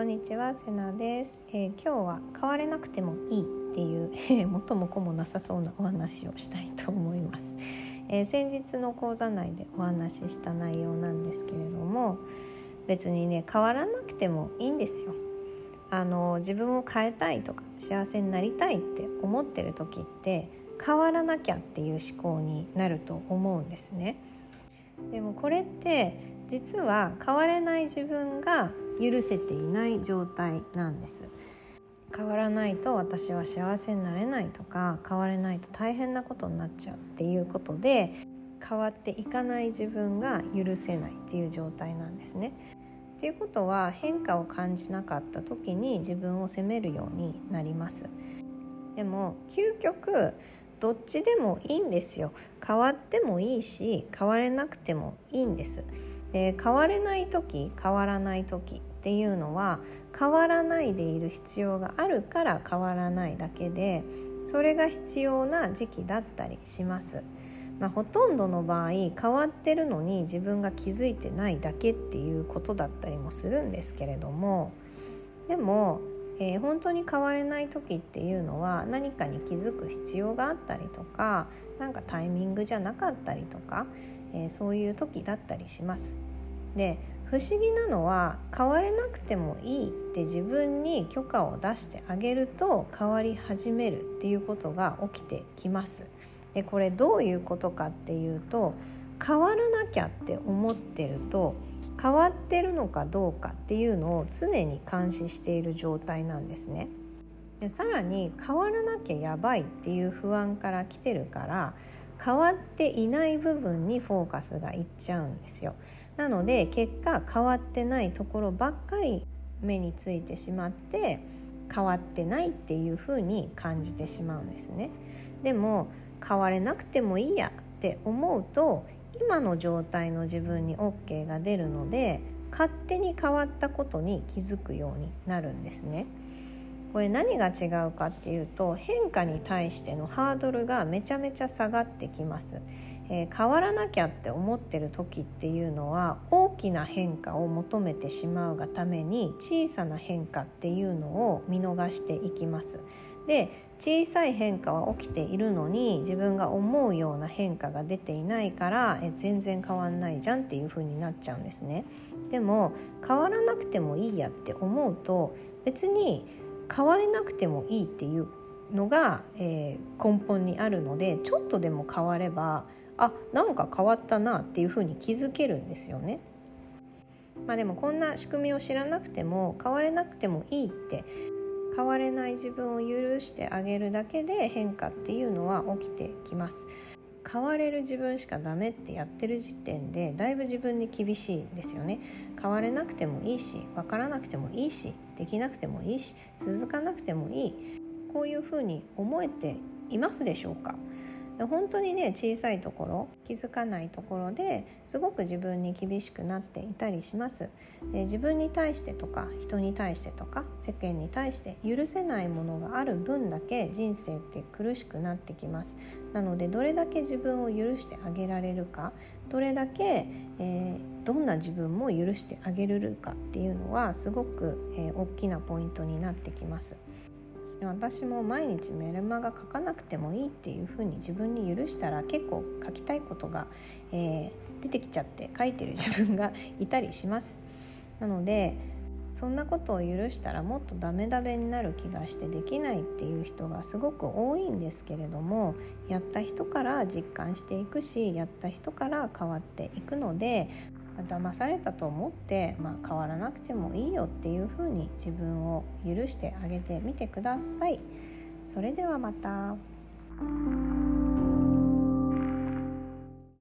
こんにちはセナです、えー、今日は変われなくてもいいっていう、えー、元も子もなさそうなお話をしたいと思います、えー、先日の講座内でお話しした内容なんですけれども別にね変わらなくてもいいんですよ。あの自分を変えたいとか幸せになりたいって思ってる時って変わらなきゃっていう思考になると思うんですね。でもこれって実は変われない自分が許せていない状態なんです変わらないと私は幸せになれないとか変われないと大変なことになっちゃうっていうことで変わっていかない自分が許せないっていう状態なんですね。っていうことは変化を感じなかった時に自分を責めるようになります。でも究極どっちでもいいんですよ変わってもいいし変われなくてもいいんですで変われない時変わらない時っていうのは変わらないでいる必要があるから変わらないだけでそれが必要な時期だったりします。まあ、ほとんどの場合変わってるのに自分が気づいてないだけっていうことだったりもするんですけれどもでも、えー、本当に変われない時っていうのは何かに気づく必要があったりとか何かタイミングじゃなかったりとか、えー、そういう時だったりします。で不思議なのは変われなくてもいいって自分に許可を出してあげると変わり始めるっていうことが起きてきます。でこれどういうことかっていうと変わらなきゃって思ってると変わってるのかどうかっていうのを常に監視している状態なんですね。でさらに変わらなきゃやばいっていう不安から来てるから変わっていない部分にフォーカスがいっちゃうんですよ。なので結果変わってないところばっかり目についてしまって変わってないっていうふうに感じてしまうんですね。でも変われなくてもいいやって思うと今の状態の自分に OK が出るので勝手に変わったことに気づくようになるんですね。これ何が違うかっていうと変化に対してのハードルがめちゃめちゃ下がってきます。えー、変わらなきゃって思ってる時っていうのは大きな変化を求めてしまうがために小さな変化っていうのを見逃していきます。で小さい変化は起きているのに自分が思うような変化が出ていないからえ全然変わんないじゃんっていう風になっちゃうんですね。でも変わらなくてもいいやって思うと別に変われなくてもいいっていうのが、えー、根本にあるのでちょっとでも変わればあなんか変わったなっていうふうに気づけるんですよね。まあ、でもこんな仕組みを知らなくても変われなくてもいいって変われない自分を許してあげるだけで変化っていうのは起きてきます。変われる自分しかダメってやってる時点でだいぶ自分に厳しいんですよね変われなくてもいいし分からなくてもいいしできなくてもいいし続かなくてもいいこういうふうに思えていますでしょうか？本当にね小さいところ気づかないところですごく自分に厳しくなっていたりします。で自分に対してとか人に対してとか世間に対して許せないものがある分だけ人生って苦しくなってきます。なのでどれだけ自分を許してあげられるかどれだけ、えー、どんな自分も許してあげれるかっていうのはすごく、えー、大きなポイントになってきます。私も毎日メルマガ書かなくてもいいっていうふうに自分に許したら結構書きたいことが、えー、出てきちゃって書いてる自分がいたりします。なのでそんなことを許したらもっとダメダメになる気がしてできないっていう人がすごく多いんですけれどもやった人から実感していくしやった人から変わっていくので騙されたと思って、まあ、変わらなくてもいいよっていうふうに自分を許してあげてみてください。それではまた。